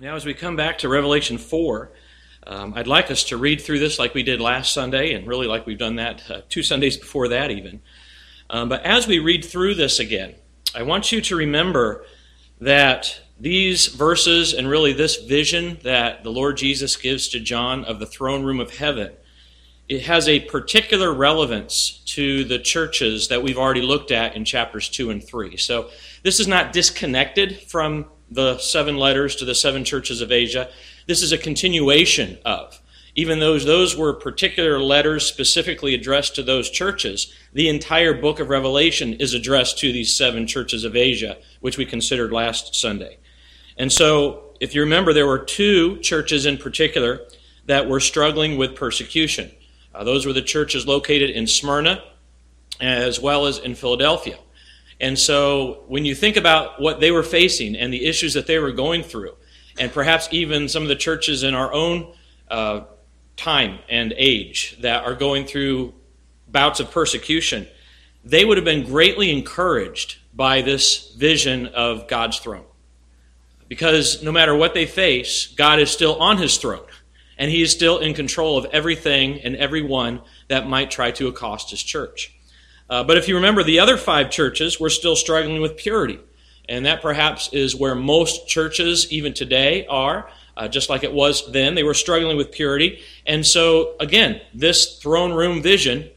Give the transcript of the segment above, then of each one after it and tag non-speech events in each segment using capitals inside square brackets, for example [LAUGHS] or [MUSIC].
Now, as we come back to Revelation 4, um, I'd like us to read through this like we did last Sunday, and really like we've done that uh, two Sundays before that, even. Um, but as we read through this again, I want you to remember that these verses and really this vision that the Lord Jesus gives to John of the throne room of heaven, it has a particular relevance to the churches that we've already looked at in chapters 2 and 3. So this is not disconnected from the seven letters to the seven churches of Asia. This is a continuation of. Even though those were particular letters specifically addressed to those churches, the entire book of Revelation is addressed to these seven churches of Asia, which we considered last Sunday. And so, if you remember, there were two churches in particular that were struggling with persecution. Uh, those were the churches located in Smyrna as well as in Philadelphia. And so when you think about what they were facing and the issues that they were going through, and perhaps even some of the churches in our own uh, time and age that are going through bouts of persecution, they would have been greatly encouraged by this vision of God's throne. Because no matter what they face, God is still on his throne, and he is still in control of everything and everyone that might try to accost his church. Uh, but if you remember, the other five churches were still struggling with purity. And that perhaps is where most churches, even today, are, uh, just like it was then. They were struggling with purity. And so, again, this throne room vision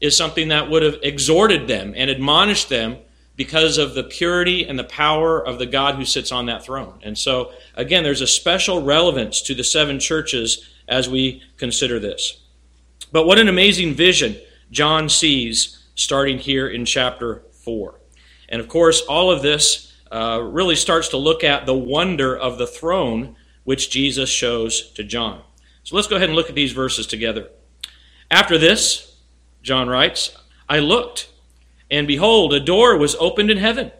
is something that would have exhorted them and admonished them because of the purity and the power of the God who sits on that throne. And so, again, there's a special relevance to the seven churches as we consider this. But what an amazing vision John sees starting here in chapter 4. And of course, all of this uh, really starts to look at the wonder of the throne which Jesus shows to John. So let's go ahead and look at these verses together. After this, John writes, I looked, and behold, a door was opened in heaven.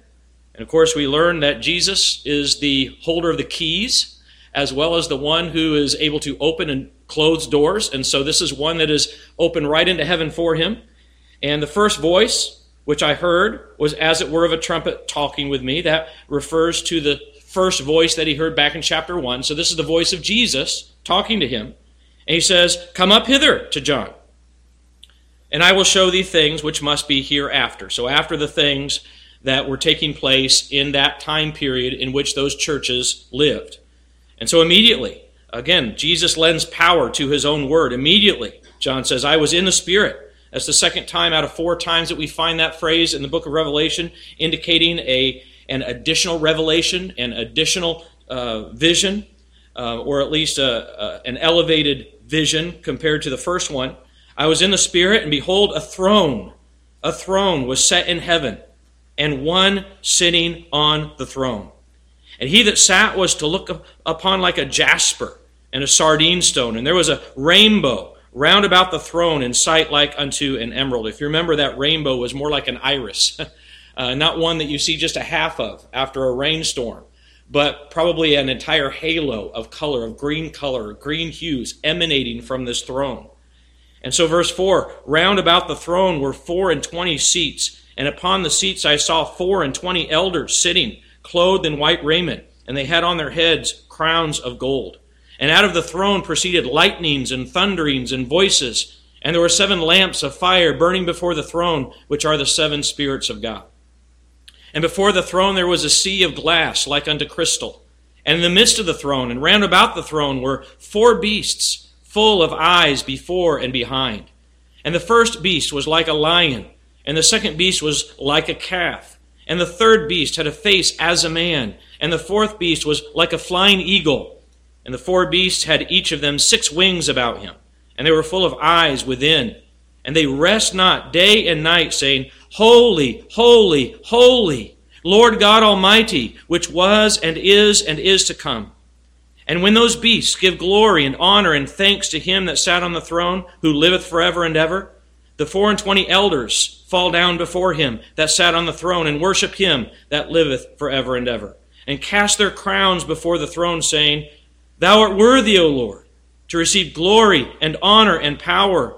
And of course, we learn that Jesus is the holder of the keys, as well as the one who is able to open and close doors. And so this is one that is open right into heaven for him. And the first voice, which I heard, was as it were of a trumpet talking with me. That refers to the first voice that he heard back in chapter 1. So this is the voice of Jesus talking to him. And he says, Come up hither to John, and I will show thee things which must be hereafter. So after the things that were taking place in that time period in which those churches lived. And so immediately, again, Jesus lends power to his own word. Immediately, John says, I was in the Spirit that's the second time out of four times that we find that phrase in the book of Revelation, indicating a, an additional revelation, an additional uh, vision, uh, or at least a, a, an elevated vision compared to the first one. I was in the Spirit, and behold, a throne. A throne was set in heaven, and one sitting on the throne. And he that sat was to look upon like a jasper and a sardine stone, and there was a rainbow round about the throne in sight like unto an emerald. If you remember, that rainbow was more like an iris, [LAUGHS] uh, not one that you see just a half of after a rainstorm, but probably an entire halo of color, of green color, green hues emanating from this throne. And so, verse 4 round about the throne were four and twenty seats, and upon the seats I saw four and twenty elders sitting, clothed in white raiment, and they had on their heads crowns of gold. And out of the throne proceeded lightnings and thunderings and voices. And there were seven lamps of fire burning before the throne, which are the seven spirits of God. And before the throne there was a sea of glass like unto crystal. And in the midst of the throne and round about the throne were four beasts full of eyes before and behind. And the first beast was like a lion, and the second beast was like a calf. And the third beast had a face as a man, and the fourth beast was like a flying eagle. And the four beasts had each of them six wings about him, and they were full of eyes within. And they rest not day and night, saying, Holy, holy, holy, Lord God Almighty, which was and is and is to come. And when those beasts give glory and honor and thanks to him that sat on the throne, who liveth forever and ever, the four and twenty elders fall down before him that sat on the throne and worship him that liveth forever and ever, and cast their crowns before the throne, saying, Thou art worthy, O Lord, to receive glory and honor and power,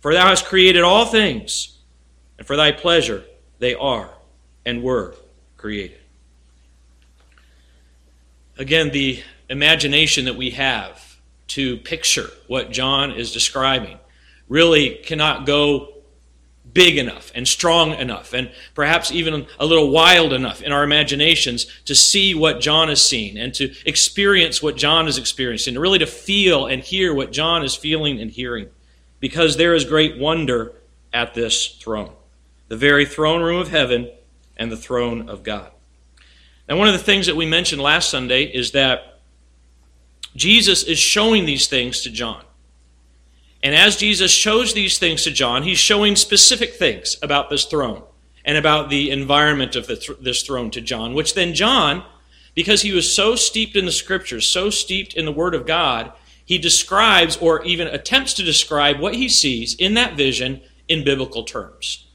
for thou hast created all things, and for thy pleasure they are and were created. Again, the imagination that we have to picture what John is describing really cannot go big enough and strong enough and perhaps even a little wild enough in our imaginations to see what John is seeing and to experience what John is experiencing, really to feel and hear what John is feeling and hearing. Because there is great wonder at this throne the very throne room of heaven and the throne of God. Now, one of the things that we mentioned last Sunday is that Jesus is showing these things to John. And as Jesus shows these things to John, he's showing specific things about this throne and about the environment of th- this throne to John, which then John, because he was so steeped in the scriptures, so steeped in the Word of God, he describes or even attempts to describe what he sees in that vision in biblical terms.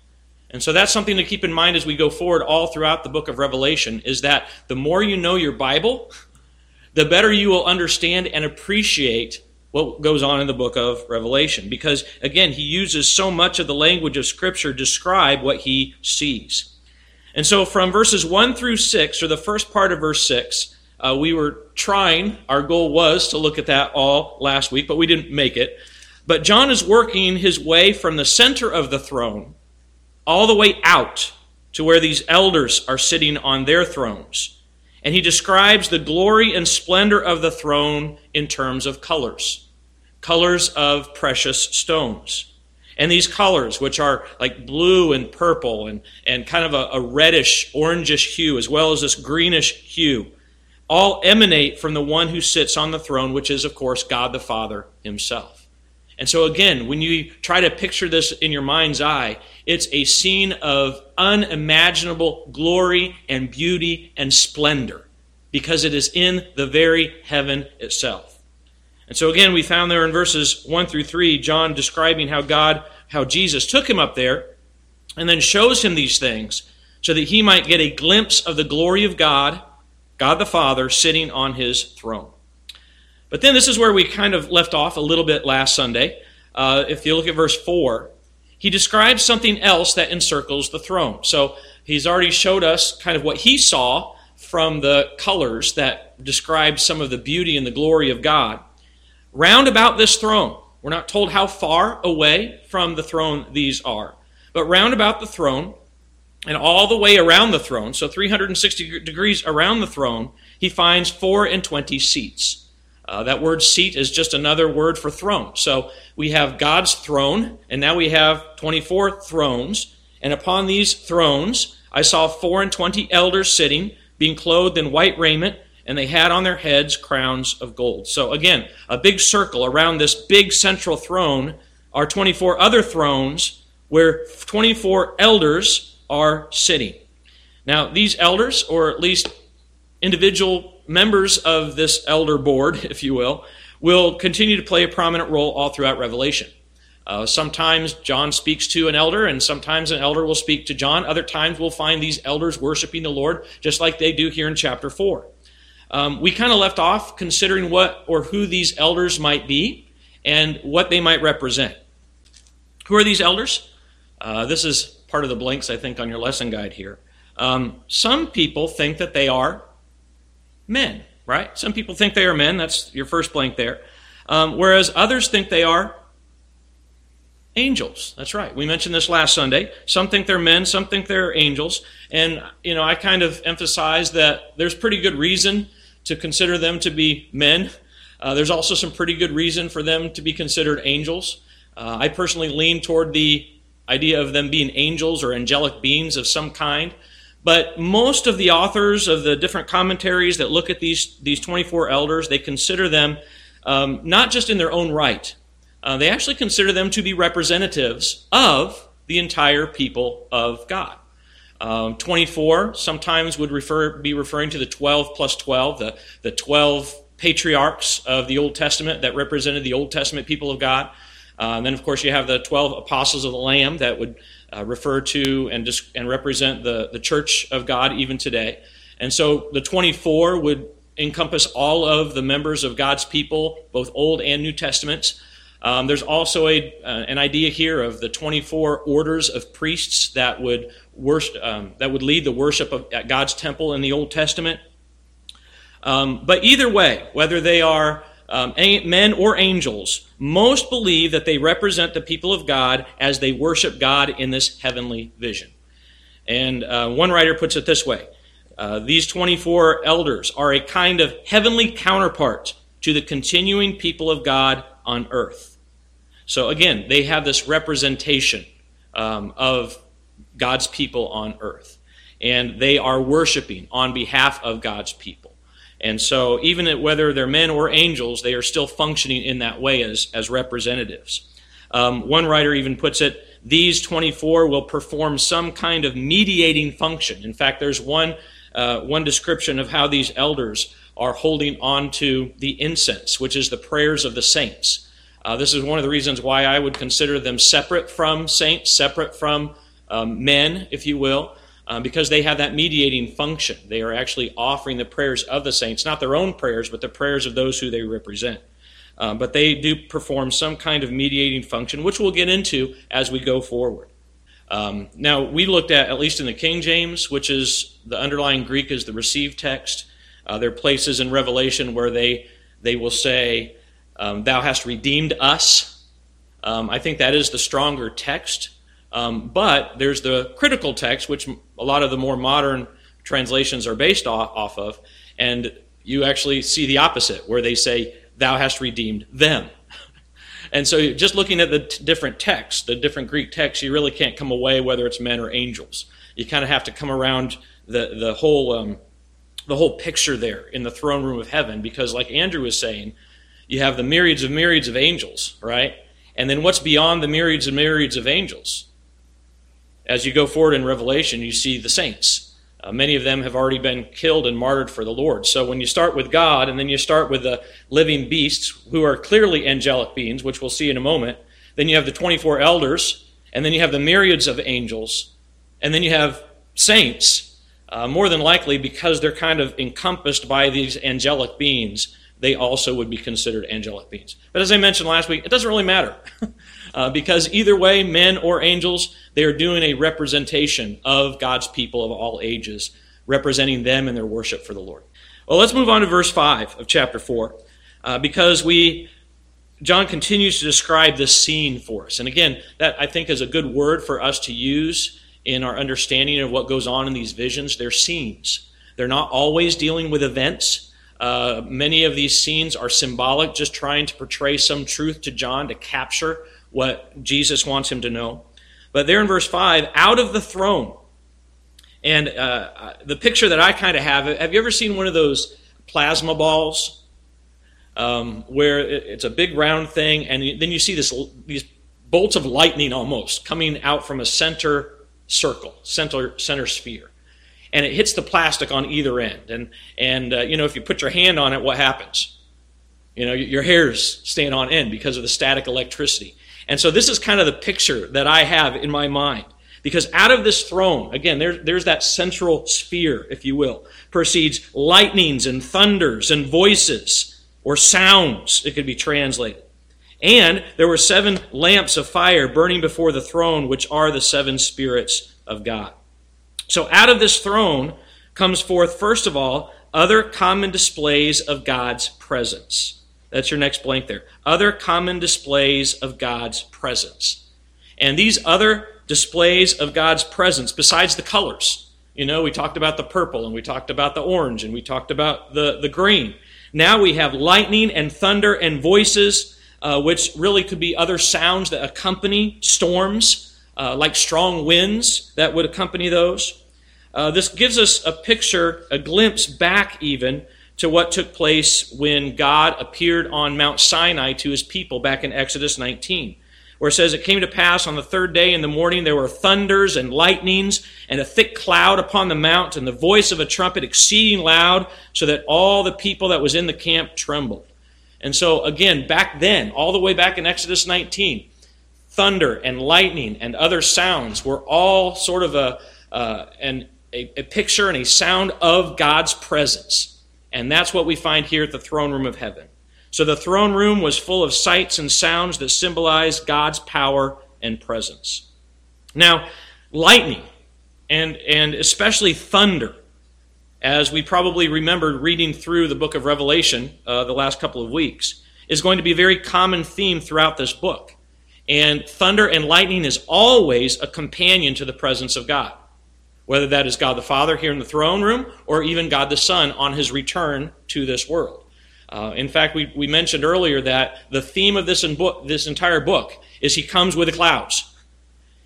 And so that's something to keep in mind as we go forward all throughout the book of Revelation is that the more you know your Bible, the better you will understand and appreciate what goes on in the book of Revelation. Because, again, he uses so much of the language of Scripture to describe what he sees. And so, from verses 1 through 6, or the first part of verse 6, uh, we were trying, our goal was to look at that all last week, but we didn't make it. But John is working his way from the center of the throne all the way out to where these elders are sitting on their thrones. And he describes the glory and splendor of the throne in terms of colors colors of precious stones. And these colors, which are like blue and purple and, and kind of a, a reddish, orangish hue, as well as this greenish hue, all emanate from the one who sits on the throne, which is, of course, God the Father himself. And so, again, when you try to picture this in your mind's eye, it's a scene of unimaginable glory and beauty and splendor because it is in the very heaven itself. And so again, we found there in verses 1 through 3, John describing how God, how Jesus took him up there and then shows him these things so that he might get a glimpse of the glory of God, God the Father, sitting on his throne. But then this is where we kind of left off a little bit last Sunday. Uh, if you look at verse 4, he describes something else that encircles the throne. So he's already showed us kind of what he saw from the colors that describe some of the beauty and the glory of God round about this throne. We're not told how far away from the throne these are, but round about the throne and all the way around the throne, so 360 degrees around the throne, he finds four and twenty seats. Uh, that word seat is just another word for throne. So we have God's throne, and now we have 24 thrones. And upon these thrones, I saw four and twenty elders sitting, being clothed in white raiment and they had on their heads crowns of gold. So again, a big circle around this big central throne are 24 other thrones where 24 elders are sitting. Now, these elders, or at least individual members of this elder board, [LAUGHS] if you will, will continue to play a prominent role all throughout Revelation. Uh, sometimes John speaks to an elder, and sometimes an elder will speak to John. Other times we'll find these elders worshiping the Lord, just like they do here in chapter 4. Um, we kind of left off considering what or who these elders might be and what they might represent. Who are these elders? Uh, this is part of the blanks, I think, on your lesson guide here. Um, some people think that they are men, right? Some people think they are men. That's your first blank there. Um, whereas others think they are angels. That's right. We mentioned this last Sunday. Some think they're men, some think they're angels. And, you know, I kind of emphasize that there's pretty good reason to consider them to be men. Uh, there's also some pretty good reason for them to be considered angels. Uh, I personally lean toward the idea of them being angels or angelic beings of some kind. But most of the authors of the different commentaries that look at these, these 24 elders, they consider them um, not just in their own right, uh, they actually consider them to be representatives of the entire people of God. Um, 24 sometimes would refer, be referring to the 12 plus 12, the, the 12 patriarchs of the Old Testament that represented the Old Testament people of God. Uh, and then, of course, you have the 12 apostles of the Lamb that would uh, refer to and, dis- and represent the, the church of God even today. And so the 24 would encompass all of the members of God's people, both Old and New Testaments. Um, there's also a, uh, an idea here of the 24 orders of priests that would, worship, um, that would lead the worship of, at God's temple in the Old Testament. Um, but either way, whether they are um, men or angels, most believe that they represent the people of God as they worship God in this heavenly vision. And uh, one writer puts it this way uh, These 24 elders are a kind of heavenly counterpart to the continuing people of God on earth. So again, they have this representation um, of God's people on earth. And they are worshiping on behalf of God's people. And so, even whether they're men or angels, they are still functioning in that way as, as representatives. Um, one writer even puts it these 24 will perform some kind of mediating function. In fact, there's one, uh, one description of how these elders are holding on to the incense, which is the prayers of the saints. Uh, this is one of the reasons why I would consider them separate from saints, separate from um, men, if you will, um, because they have that mediating function. They are actually offering the prayers of the saints, not their own prayers, but the prayers of those who they represent. Um, but they do perform some kind of mediating function, which we'll get into as we go forward. Um, now, we looked at, at least in the King James, which is the underlying Greek is the received text. Uh, there are places in Revelation where they, they will say, um, Thou hast redeemed us. Um, I think that is the stronger text. Um, but there's the critical text, which a lot of the more modern translations are based off, off of, and you actually see the opposite, where they say, Thou hast redeemed them. [LAUGHS] and so, just looking at the t- different texts, the different Greek texts, you really can't come away whether it's men or angels. You kind of have to come around the, the whole. Um, the whole picture there in the throne room of heaven because like andrew was saying you have the myriads of myriads of angels right and then what's beyond the myriads and myriads of angels as you go forward in Revelation, you see the saints. Uh, many of them have already been killed and martyred for the Lord. So when you start with God and then you start with the living beasts, who are clearly angelic beings, which we'll see in a moment, then you have the 24 elders, and then you have the myriads of angels, and then you have saints. Uh, more than likely, because they're kind of encompassed by these angelic beings, they also would be considered angelic beings. But as I mentioned last week, it doesn't really matter. [LAUGHS] uh, because either way, men or angels, they are doing a representation of God's people of all ages, representing them in their worship for the Lord. Well, let's move on to verse 5 of chapter 4, uh, because we. John continues to describe this scene for us. And again, that I think is a good word for us to use in our understanding of what goes on in these visions. They're scenes. They're not always dealing with events. Uh, many of these scenes are symbolic, just trying to portray some truth to John to capture what Jesus wants him to know. But there in verse 5, out of the throne. And uh, the picture that I kind of have have you ever seen one of those plasma balls? Um, where it's a big round thing, and then you see this, these bolts of lightning almost coming out from a center circle, center, center sphere. And it hits the plastic on either end. And, and uh, you know, if you put your hand on it, what happens? You know, your hair's staying on end because of the static electricity. And so this is kind of the picture that I have in my mind. Because out of this throne, again, there, there's that central sphere, if you will, proceeds lightnings and thunders and voices, or sounds, it could be translated. And there were seven lamps of fire burning before the throne, which are the seven spirits of God. So out of this throne comes forth, first of all, other common displays of God's presence. That's your next blank there. Other common displays of God's presence. And these other displays of God's presence, besides the colors, you know, we talked about the purple and we talked about the orange and we talked about the, the green. Now we have lightning and thunder and voices, uh, which really could be other sounds that accompany storms, uh, like strong winds that would accompany those. Uh, this gives us a picture, a glimpse back even to what took place when God appeared on Mount Sinai to his people back in Exodus 19, where it says, It came to pass on the third day in the morning there were thunders and lightnings and a thick cloud upon the mount, and the voice of a trumpet exceeding loud, so that all the people that was in the camp trembled. And so, again, back then, all the way back in Exodus 19, thunder and lightning and other sounds were all sort of a, uh, an, a, a picture and a sound of God's presence. And that's what we find here at the throne room of heaven. So the throne room was full of sights and sounds that symbolize God's power and presence. Now, lightning and, and especially thunder as we probably remembered reading through the book of Revelation uh, the last couple of weeks, is going to be a very common theme throughout this book. And thunder and lightning is always a companion to the presence of God, whether that is God the Father here in the throne room or even God the Son on his return to this world. Uh, in fact, we, we mentioned earlier that the theme of this, book, this entire book is he comes with the clouds.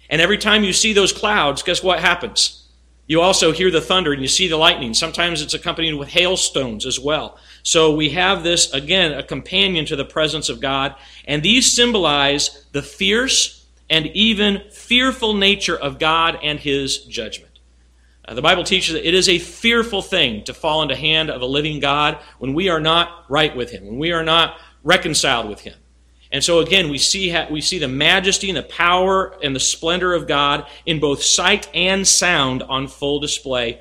And every time you see those clouds, guess what happens? You also hear the thunder and you see the lightning. Sometimes it's accompanied with hailstones as well. So we have this, again, a companion to the presence of God. And these symbolize the fierce and even fearful nature of God and his judgment. Uh, the Bible teaches that it is a fearful thing to fall into hand of a living God when we are not right with him, when we are not reconciled with him. And so again, we see, we see the majesty and the power and the splendor of God in both sight and sound on full display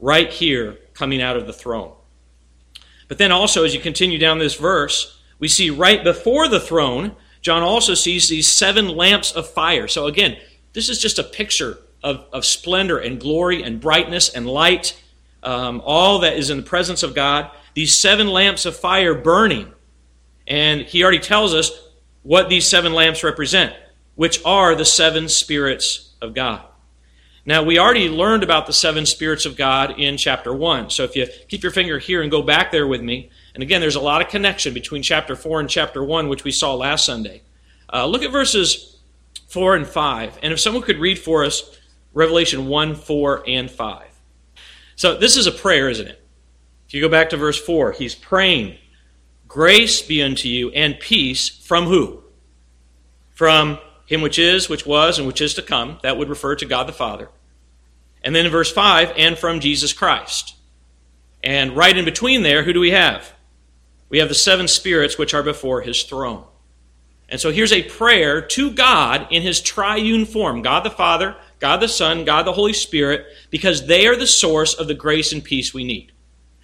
right here coming out of the throne. But then also, as you continue down this verse, we see right before the throne, John also sees these seven lamps of fire. So again, this is just a picture of, of splendor and glory and brightness and light, um, all that is in the presence of God. These seven lamps of fire burning. And he already tells us what these seven lamps represent, which are the seven spirits of God. Now, we already learned about the seven spirits of God in chapter 1. So if you keep your finger here and go back there with me, and again, there's a lot of connection between chapter 4 and chapter 1, which we saw last Sunday. Uh, look at verses 4 and 5. And if someone could read for us Revelation 1, 4, and 5. So this is a prayer, isn't it? If you go back to verse 4, he's praying Grace be unto you and peace from who? From him which is, which was, and which is to come. That would refer to God the Father. And then in verse 5, and from Jesus Christ. And right in between there, who do we have? We have the seven spirits which are before his throne. And so here's a prayer to God in his triune form God the Father, God the Son, God the Holy Spirit, because they are the source of the grace and peace we need.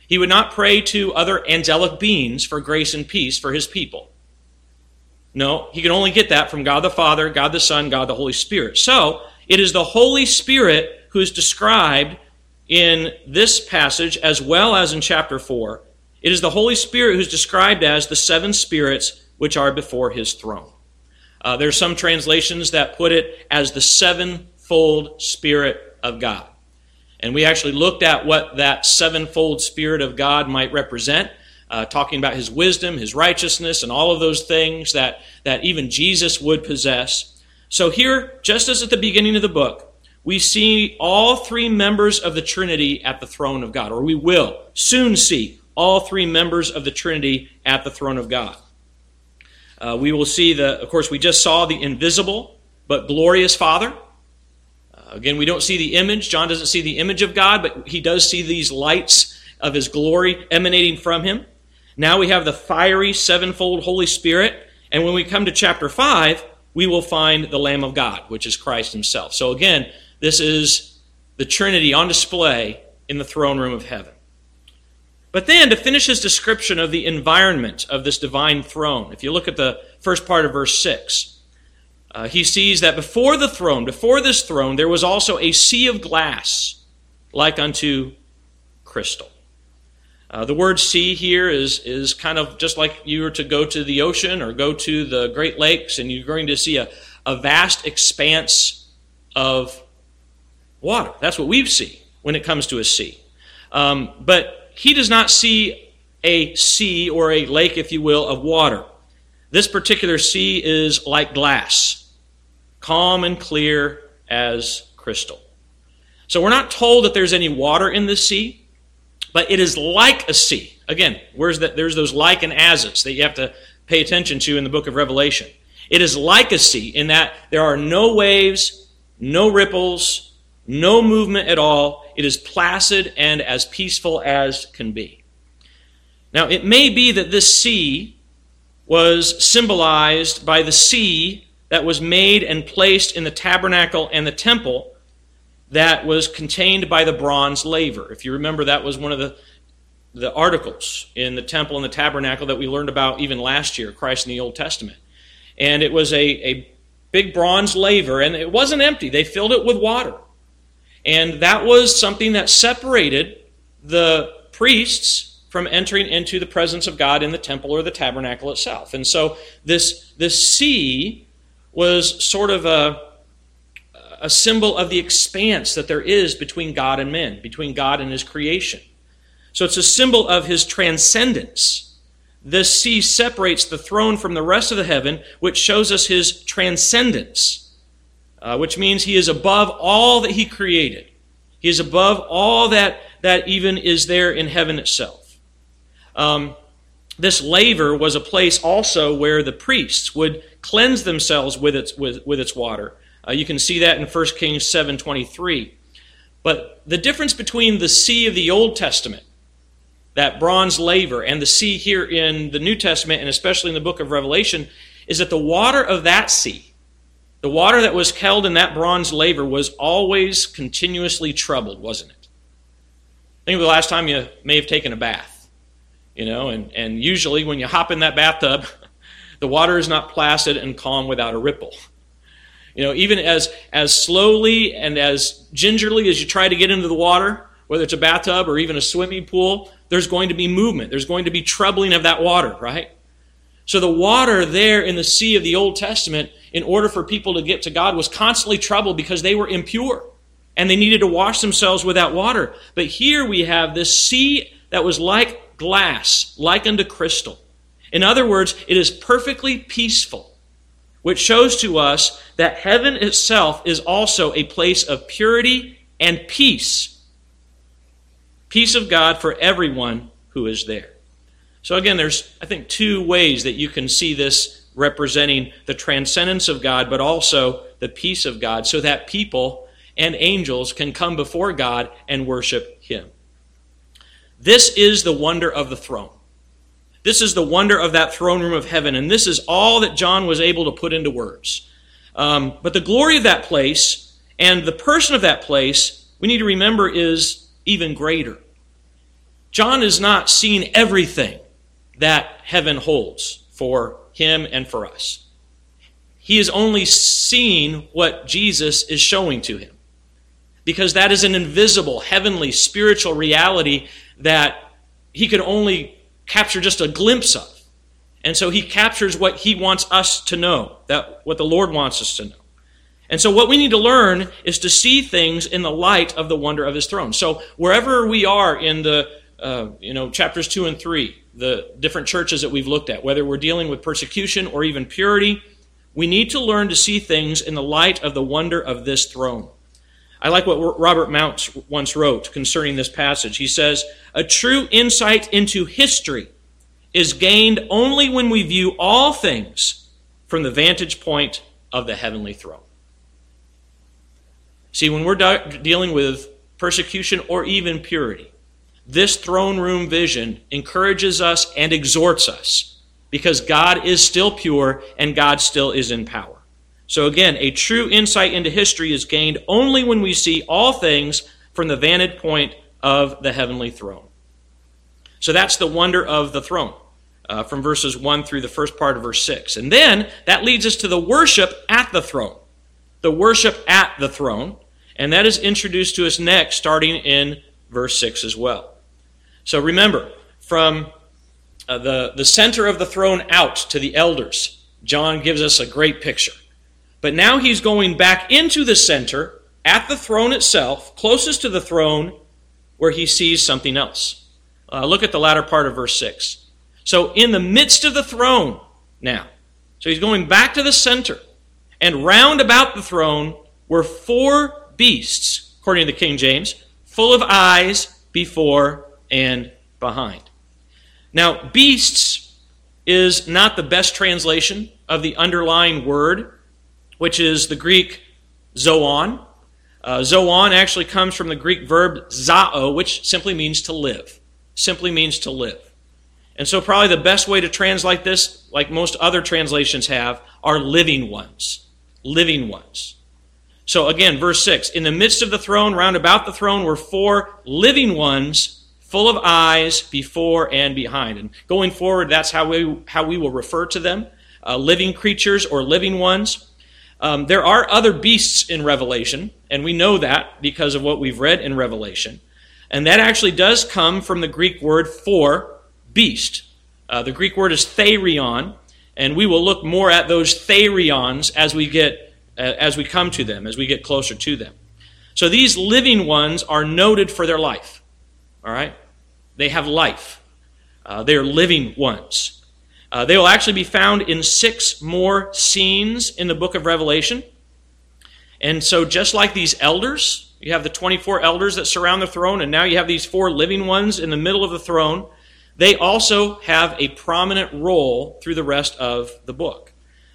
He would not pray to other angelic beings for grace and peace for his people. No, he can only get that from God the Father, God the Son, God the Holy Spirit. So, it is the Holy Spirit who is described in this passage as well as in chapter 4. It is the Holy Spirit who's described as the seven spirits which are before his throne. Uh, there are some translations that put it as the sevenfold Spirit of God. And we actually looked at what that sevenfold Spirit of God might represent, uh, talking about his wisdom, his righteousness, and all of those things that, that even Jesus would possess. So, here, just as at the beginning of the book, we see all three members of the Trinity at the throne of God, or we will soon see all three members of the Trinity at the throne of God. Uh, we will see the, of course, we just saw the invisible but glorious Father. Again, we don't see the image. John doesn't see the image of God, but he does see these lights of his glory emanating from him. Now we have the fiery sevenfold Holy Spirit. And when we come to chapter 5, we will find the Lamb of God, which is Christ himself. So again, this is the Trinity on display in the throne room of heaven. But then, to finish his description of the environment of this divine throne, if you look at the first part of verse 6, uh, he sees that before the throne, before this throne, there was also a sea of glass like unto crystal. Uh, the word sea here is, is kind of just like you were to go to the ocean or go to the Great Lakes and you're going to see a, a vast expanse of water. That's what we see when it comes to a sea. Um, but he does not see a sea or a lake, if you will, of water. This particular sea is like glass calm and clear as crystal. So we're not told that there's any water in the sea, but it is like a sea. Again, where's that? There's those like and as's that you have to pay attention to in the book of Revelation. It is like a sea in that there are no waves, no ripples, no movement at all. It is placid and as peaceful as can be. Now, it may be that this sea was symbolized by the sea that was made and placed in the tabernacle and the temple that was contained by the bronze laver. If you remember, that was one of the, the articles in the temple and the tabernacle that we learned about even last year, Christ in the Old Testament. And it was a, a big bronze laver, and it wasn't empty. They filled it with water. And that was something that separated the priests from entering into the presence of God in the temple or the tabernacle itself. And so this, this sea was sort of a, a symbol of the expanse that there is between God and men, between God and his creation. So it's a symbol of his transcendence. This sea separates the throne from the rest of the heaven, which shows us his transcendence, uh, which means he is above all that he created. He is above all that, that even is there in heaven itself. Um, this laver was a place also where the priests would cleanse themselves with its, with, with its water. Uh, you can see that in 1 Kings 7.23. But the difference between the sea of the Old Testament, that bronze laver, and the sea here in the New Testament, and especially in the book of Revelation, is that the water of that sea, the water that was held in that bronze laver, was always continuously troubled, wasn't it? Think of the last time you may have taken a bath. You know, and, and usually when you hop in that bathtub, [LAUGHS] the water is not placid and calm without a ripple. You know, even as, as slowly and as gingerly as you try to get into the water, whether it's a bathtub or even a swimming pool, there's going to be movement. There's going to be troubling of that water, right? So the water there in the sea of the Old Testament, in order for people to get to God, was constantly troubled because they were impure and they needed to wash themselves with that water. But here we have this sea that was like glass, like unto crystal. In other words, it is perfectly peaceful which shows to us that heaven itself is also a place of purity and peace. Peace of God for everyone who is there. So, again, there's, I think, two ways that you can see this representing the transcendence of God, but also the peace of God, so that people and angels can come before God and worship Him. This is the wonder of the throne. This is the wonder of that throne room of heaven, and this is all that John was able to put into words. Um, but the glory of that place and the person of that place, we need to remember, is even greater. John is not seeing everything that heaven holds for him and for us. He is only seeing what Jesus is showing to him. Because that is an invisible, heavenly, spiritual reality that he could only capture just a glimpse of. And so he captures what he wants us to know, that what the Lord wants us to know. And so what we need to learn is to see things in the light of the wonder of his throne. So wherever we are in the uh, you know chapters 2 and 3, the different churches that we've looked at, whether we're dealing with persecution or even purity, we need to learn to see things in the light of the wonder of this throne. I like what Robert Mounce once wrote concerning this passage. He says, A true insight into history is gained only when we view all things from the vantage point of the heavenly throne. See, when we're de- dealing with persecution or even purity, this throne room vision encourages us and exhorts us because God is still pure and God still is in power. So again, a true insight into history is gained only when we see all things from the vantage point of the heavenly throne. So that's the wonder of the throne. Uh, from verses 1 through the first part of verse 6. And then that leads us to the worship at the throne. The worship at the throne. And that is introduced to us next, starting in verse 6 as well. So remember, from uh, the, the center of the throne out to the elders, John gives us a great picture. But now he's going back into the center at the throne itself, closest to the throne, where he sees something else. Uh, look at the latter part of verse 6. So, in the midst of the throne now, so he's going back to the center, and round about the throne were four beasts, according to the King James, full of eyes before and behind. Now, beasts is not the best translation of the underlying word which is the Greek zoon. Uh, zoon actually comes from the Greek verb zao, which simply means to live. Simply means to live. And so, probably the best way to translate this, like most other translations have, are living ones. Living ones. So, again, verse 6 In the midst of the throne, round about the throne, were four living ones, full of eyes before and behind. And going forward, that's how we, how we will refer to them uh, living creatures or living ones. Um, there are other beasts in Revelation, and we know that because of what we've read in Revelation. And that actually does come from the Greek word for beast. Uh, the Greek word is therion, and we will look more at those therions as we get uh, as we come to them, as we get closer to them. So these living ones are noted for their life. All right, they have life. Uh, they are living ones. Uh, they will actually be found in six more scenes in the book of Revelation. And so, just like these elders, you have the 24 elders that surround the throne, and now you have these four living ones in the middle of the throne. They also have a prominent role through the rest of the book.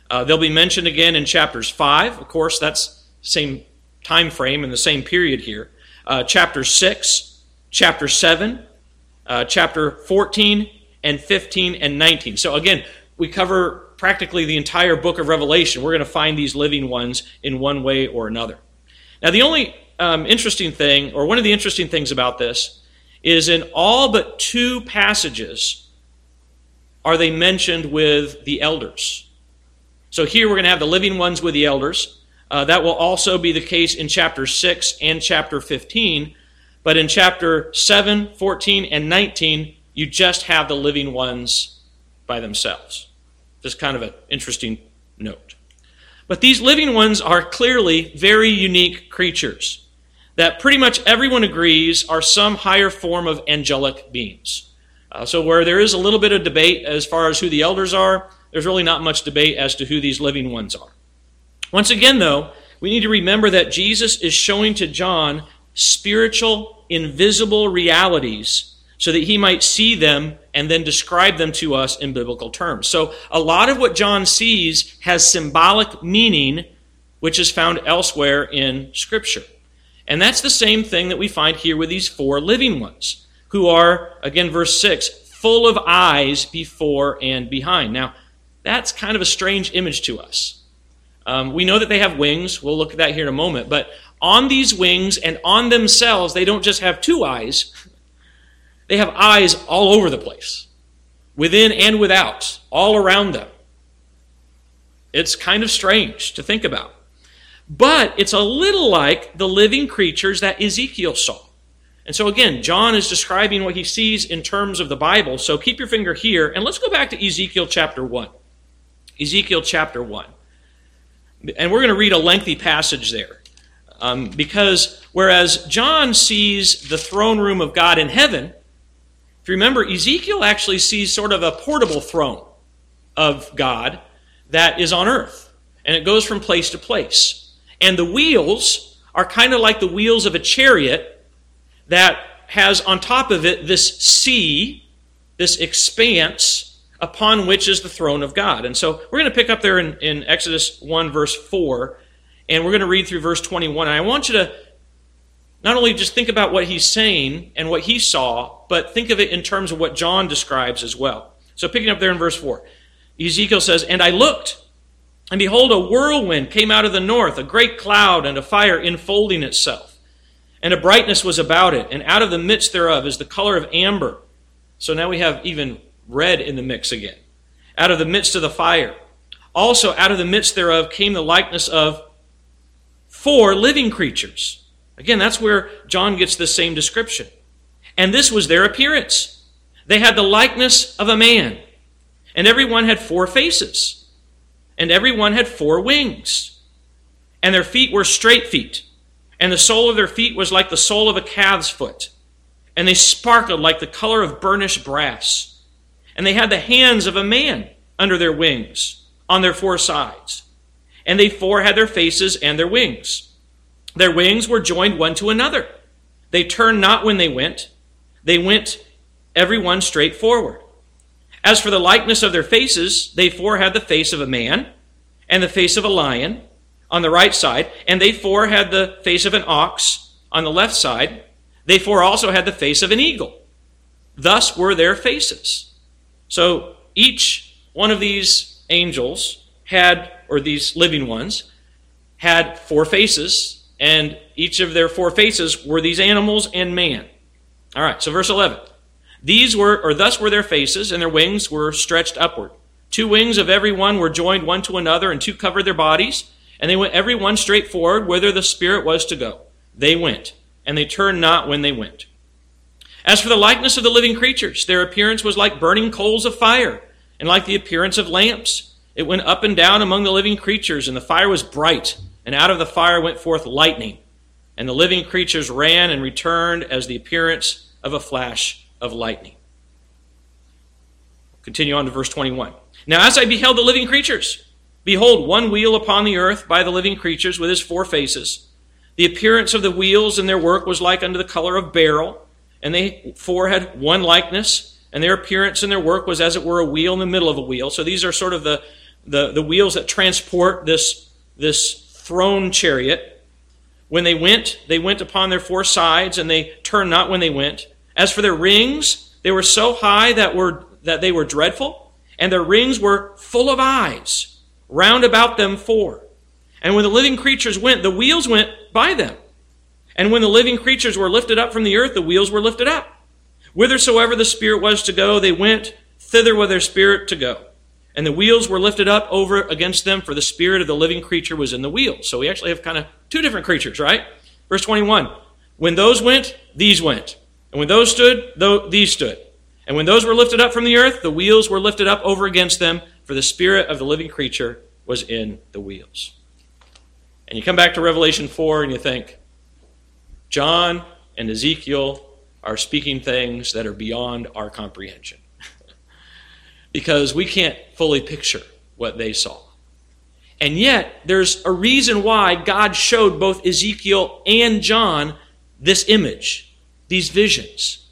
Uh, they'll be mentioned again in chapters 5. Of course, that's same time frame and the same period here. Uh, chapter 6, chapter 7, uh, chapter 14, and 15, and 19. So again, we cover practically the entire book of Revelation. We're going to find these living ones in one way or another. Now, the only um, interesting thing, or one of the interesting things about this, is in all but two passages are they mentioned with the elders. So here we're going to have the living ones with the elders. Uh, that will also be the case in chapter 6 and chapter 15. But in chapter 7, 14, and 19, you just have the living ones by themselves. Just kind of an interesting note. But these living ones are clearly very unique creatures that pretty much everyone agrees are some higher form of angelic beings. Uh, so, where there is a little bit of debate as far as who the elders are, there's really not much debate as to who these living ones are. Once again, though, we need to remember that Jesus is showing to John spiritual, invisible realities so that he might see them and then describe them to us in biblical terms. So, a lot of what John sees has symbolic meaning, which is found elsewhere in Scripture. And that's the same thing that we find here with these four living ones, who are, again, verse 6, full of eyes before and behind. Now, that's kind of a strange image to us. Um, we know that they have wings. We'll look at that here in a moment. But on these wings and on themselves, they don't just have two eyes, they have eyes all over the place, within and without, all around them. It's kind of strange to think about. But it's a little like the living creatures that Ezekiel saw. And so again, John is describing what he sees in terms of the Bible. So keep your finger here and let's go back to Ezekiel chapter 1. Ezekiel chapter 1. And we're going to read a lengthy passage there. Um, because whereas John sees the throne room of God in heaven, if you remember, Ezekiel actually sees sort of a portable throne of God that is on earth. And it goes from place to place. And the wheels are kind of like the wheels of a chariot that has on top of it this sea, this expanse upon which is the throne of God. And so we're going to pick up there in, in Exodus 1, verse 4, and we're going to read through verse 21. And I want you to not only just think about what he's saying and what he saw, but think of it in terms of what John describes as well. So picking up there in verse 4, Ezekiel says, And I looked, and behold, a whirlwind came out of the north, a great cloud and a fire enfolding itself. And a brightness was about it, and out of the midst thereof is the color of amber. So now we have even red in the mix again. Out of the midst of the fire. Also, out of the midst thereof came the likeness of four living creatures. Again, that's where John gets the same description. And this was their appearance. They had the likeness of a man, and every one had four faces and every one had four wings. And their feet were straight feet, and the sole of their feet was like the sole of a calf's foot, and they sparkled like the color of burnished brass. And they had the hands of a man under their wings, on their four sides. And they four had their faces and their wings. Their wings were joined one to another. They turned not when they went, they went every one straight forward. As for the likeness of their faces, they four had the face of a man and the face of a lion on the right side, and they four had the face of an ox on the left side. They four also had the face of an eagle. Thus were their faces. So each one of these angels had, or these living ones, had four faces, and each of their four faces were these animals and man. All right, so verse 11. These were, or thus were their faces, and their wings were stretched upward. Two wings of every one were joined one to another, and two covered their bodies, and they went every one straight forward whither the Spirit was to go. They went, and they turned not when they went. As for the likeness of the living creatures, their appearance was like burning coals of fire, and like the appearance of lamps. It went up and down among the living creatures, and the fire was bright, and out of the fire went forth lightning. And the living creatures ran and returned as the appearance of a flash of lightning. Continue on to verse 21. Now, as I beheld the living creatures, behold, one wheel upon the earth by the living creatures with his four faces. The appearance of the wheels and their work was like unto the color of beryl, and they four had one likeness, and their appearance and their work was as it were a wheel in the middle of a wheel. So these are sort of the, the, the wheels that transport this, this throne chariot. When they went, they went upon their four sides, and they turned not when they went. As for their rings, they were so high that, were, that they were dreadful, and their rings were full of eyes, round about them four. And when the living creatures went, the wheels went by them. And when the living creatures were lifted up from the earth, the wheels were lifted up. Whithersoever the Spirit was to go, they went thither with their spirit to go. And the wheels were lifted up over against them, for the spirit of the living creature was in the wheels. So we actually have kind of two different creatures, right? Verse 21. When those went, these went. And when those stood, these stood. And when those were lifted up from the earth, the wheels were lifted up over against them, for the spirit of the living creature was in the wheels. And you come back to Revelation 4 and you think, John and Ezekiel are speaking things that are beyond our comprehension. Because we can't fully picture what they saw. And yet, there's a reason why God showed both Ezekiel and John this image, these visions.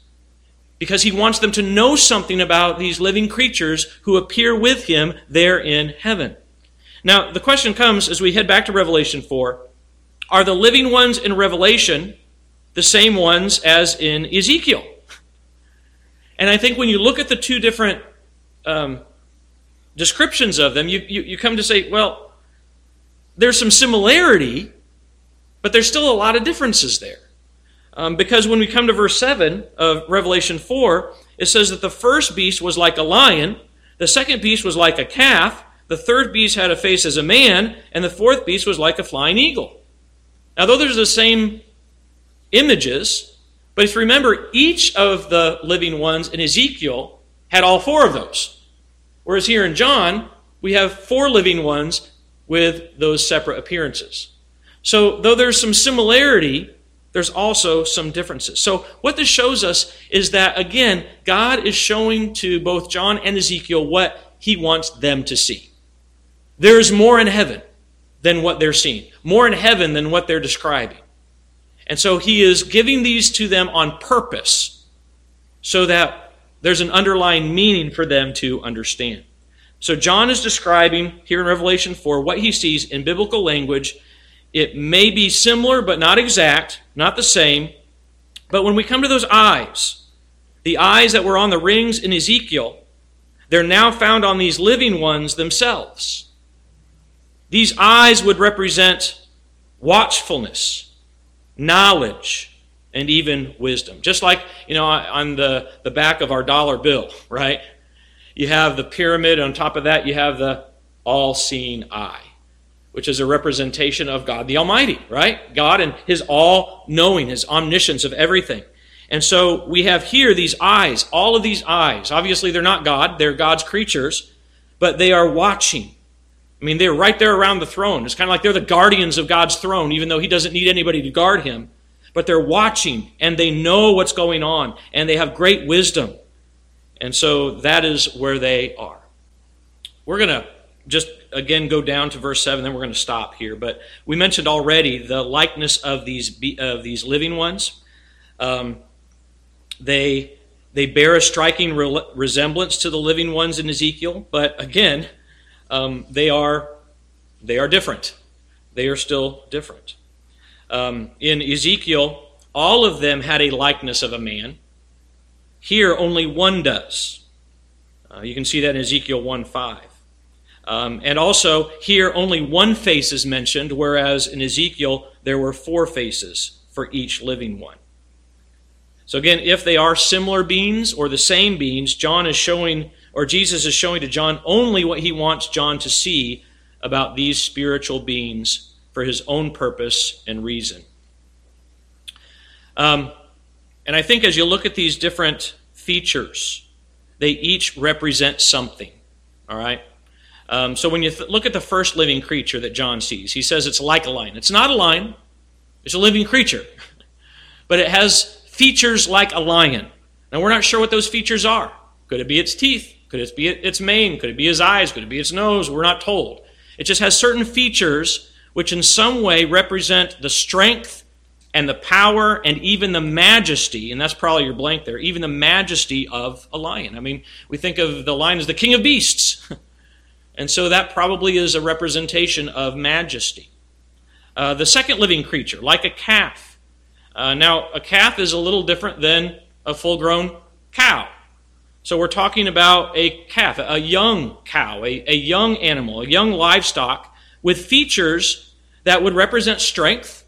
Because he wants them to know something about these living creatures who appear with him there in heaven. Now, the question comes as we head back to Revelation 4 Are the living ones in Revelation the same ones as in Ezekiel? And I think when you look at the two different um, descriptions of them, you, you, you come to say, well, there's some similarity, but there's still a lot of differences there. Um, because when we come to verse 7 of Revelation 4, it says that the first beast was like a lion, the second beast was like a calf, the third beast had a face as a man, and the fourth beast was like a flying eagle. Now, though there's the same images, but if you remember, each of the living ones in Ezekiel had all four of those. Whereas here in John, we have four living ones with those separate appearances. So, though there's some similarity, there's also some differences. So, what this shows us is that, again, God is showing to both John and Ezekiel what he wants them to see. There's more in heaven than what they're seeing, more in heaven than what they're describing. And so, he is giving these to them on purpose so that there's an underlying meaning for them to understand. So John is describing here in Revelation 4 what he sees in biblical language. It may be similar, but not exact, not the same. But when we come to those eyes, the eyes that were on the rings in Ezekiel, they're now found on these living ones themselves. These eyes would represent watchfulness, knowledge, and even wisdom. Just like, you know, on the, the back of our dollar bill, [LAUGHS] right? You have the pyramid, on top of that, you have the all seeing eye, which is a representation of God the Almighty, right? God and His all knowing, His omniscience of everything. And so we have here these eyes, all of these eyes. Obviously, they're not God, they're God's creatures, but they are watching. I mean, they're right there around the throne. It's kind of like they're the guardians of God's throne, even though He doesn't need anybody to guard Him but they're watching and they know what's going on and they have great wisdom. And so that is where they are. We're going to just again go down to verse 7 then we're going to stop here but we mentioned already the likeness of these of these living ones um, they they bear a striking re- resemblance to the living ones in ezekiel but again um, they are they are different they are still different um, in Ezekiel, all of them had a likeness of a man. Here, only one does. Uh, you can see that in Ezekiel 1 5. Um, and also, here, only one face is mentioned, whereas in Ezekiel, there were four faces for each living one. So, again, if they are similar beings or the same beings, John is showing, or Jesus is showing to John only what he wants John to see about these spiritual beings for his own purpose and reason. Um, And I think as you look at these different features, they each represent something. All right? Um, so when you th- look at the first living creature that John sees, he says it's like a lion. It's not a lion, it's a living creature. [LAUGHS] but it has features like a lion. Now, we're not sure what those features are. Could it be its teeth? Could it be its mane? Could it be its eyes? Could it be its nose? We're not told. It just has certain features which, in some way, represent the strength and the power and even the majesty, and that's probably your blank there, even the majesty of a lion. I mean, we think of the lion as the king of beasts. [LAUGHS] and so that probably is a representation of majesty. Uh, the second living creature, like a calf. Uh, now, a calf is a little different than a full grown cow. So we're talking about a calf, a young cow, a, a young animal, a young livestock with features that would represent strength,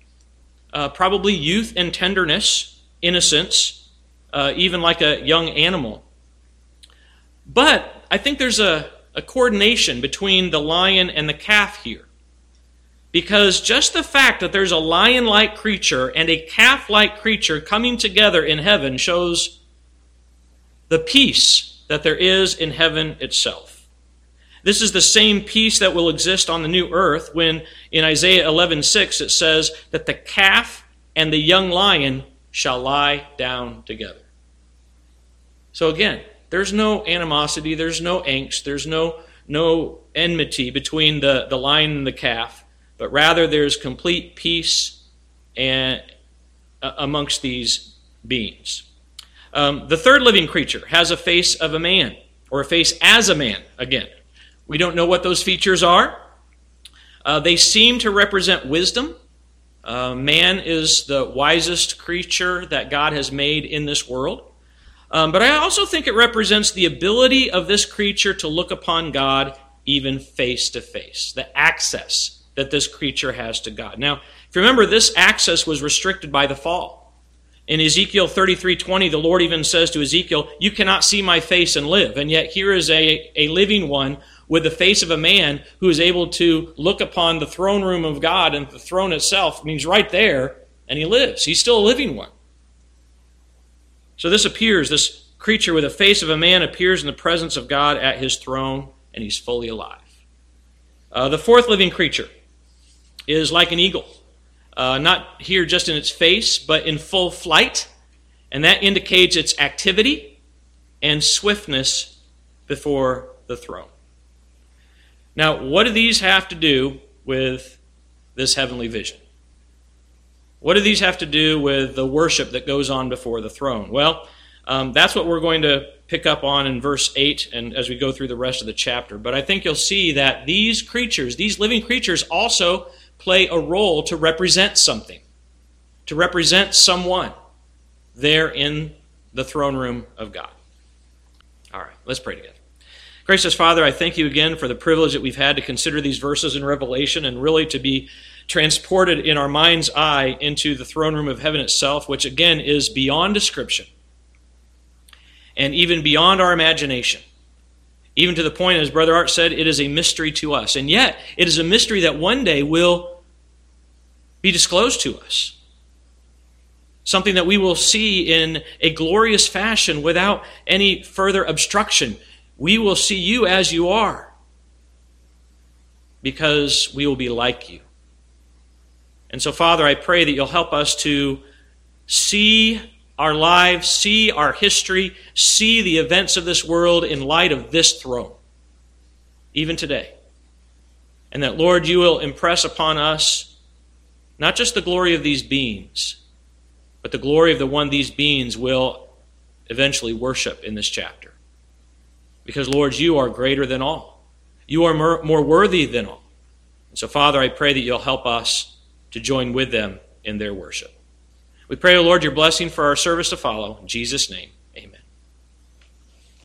uh, probably youth and tenderness, innocence, uh, even like a young animal. But I think there's a, a coordination between the lion and the calf here. Because just the fact that there's a lion like creature and a calf like creature coming together in heaven shows the peace that there is in heaven itself. This is the same peace that will exist on the new earth when in Isaiah 11:6 it says that the calf and the young lion shall lie down together. So again, there's no animosity, there's no angst, there's no no enmity between the, the lion and the calf, but rather there's complete peace and, uh, amongst these beings. Um, the third living creature has a face of a man, or a face as a man, again. We don't know what those features are. Uh, they seem to represent wisdom. Uh, man is the wisest creature that God has made in this world. Um, but I also think it represents the ability of this creature to look upon God even face to face, the access that this creature has to God. Now, if you remember, this access was restricted by the fall. In Ezekiel 33:20, the Lord even says to Ezekiel, "You cannot see my face and live." And yet here is a, a living one with the face of a man who is able to look upon the throne room of God and the throne itself means right there, and he lives. He's still a living one. So this appears, this creature with the face of a man appears in the presence of God at his throne, and he's fully alive. Uh, the fourth living creature is like an eagle uh, not here just in its face, but in full flight. And that indicates its activity and swiftness before the throne. Now, what do these have to do with this heavenly vision? What do these have to do with the worship that goes on before the throne? Well, um, that's what we're going to pick up on in verse 8 and as we go through the rest of the chapter. But I think you'll see that these creatures, these living creatures, also play a role to represent something, to represent someone there in the throne room of God. All right, let's pray together. Gracious Father, I thank you again for the privilege that we've had to consider these verses in Revelation and really to be transported in our mind's eye into the throne room of heaven itself, which again is beyond description and even beyond our imagination. Even to the point, as Brother Art said, it is a mystery to us. And yet, it is a mystery that one day will be disclosed to us. Something that we will see in a glorious fashion without any further obstruction. We will see you as you are because we will be like you. And so, Father, I pray that you'll help us to see our lives, see our history, see the events of this world in light of this throne, even today. And that, Lord, you will impress upon us not just the glory of these beings, but the glory of the one these beings will eventually worship in this chapter. Because, Lord, you are greater than all. You are more worthy than all. And so, Father, I pray that you'll help us to join with them in their worship. We pray, O Lord, your blessing for our service to follow. In Jesus' name.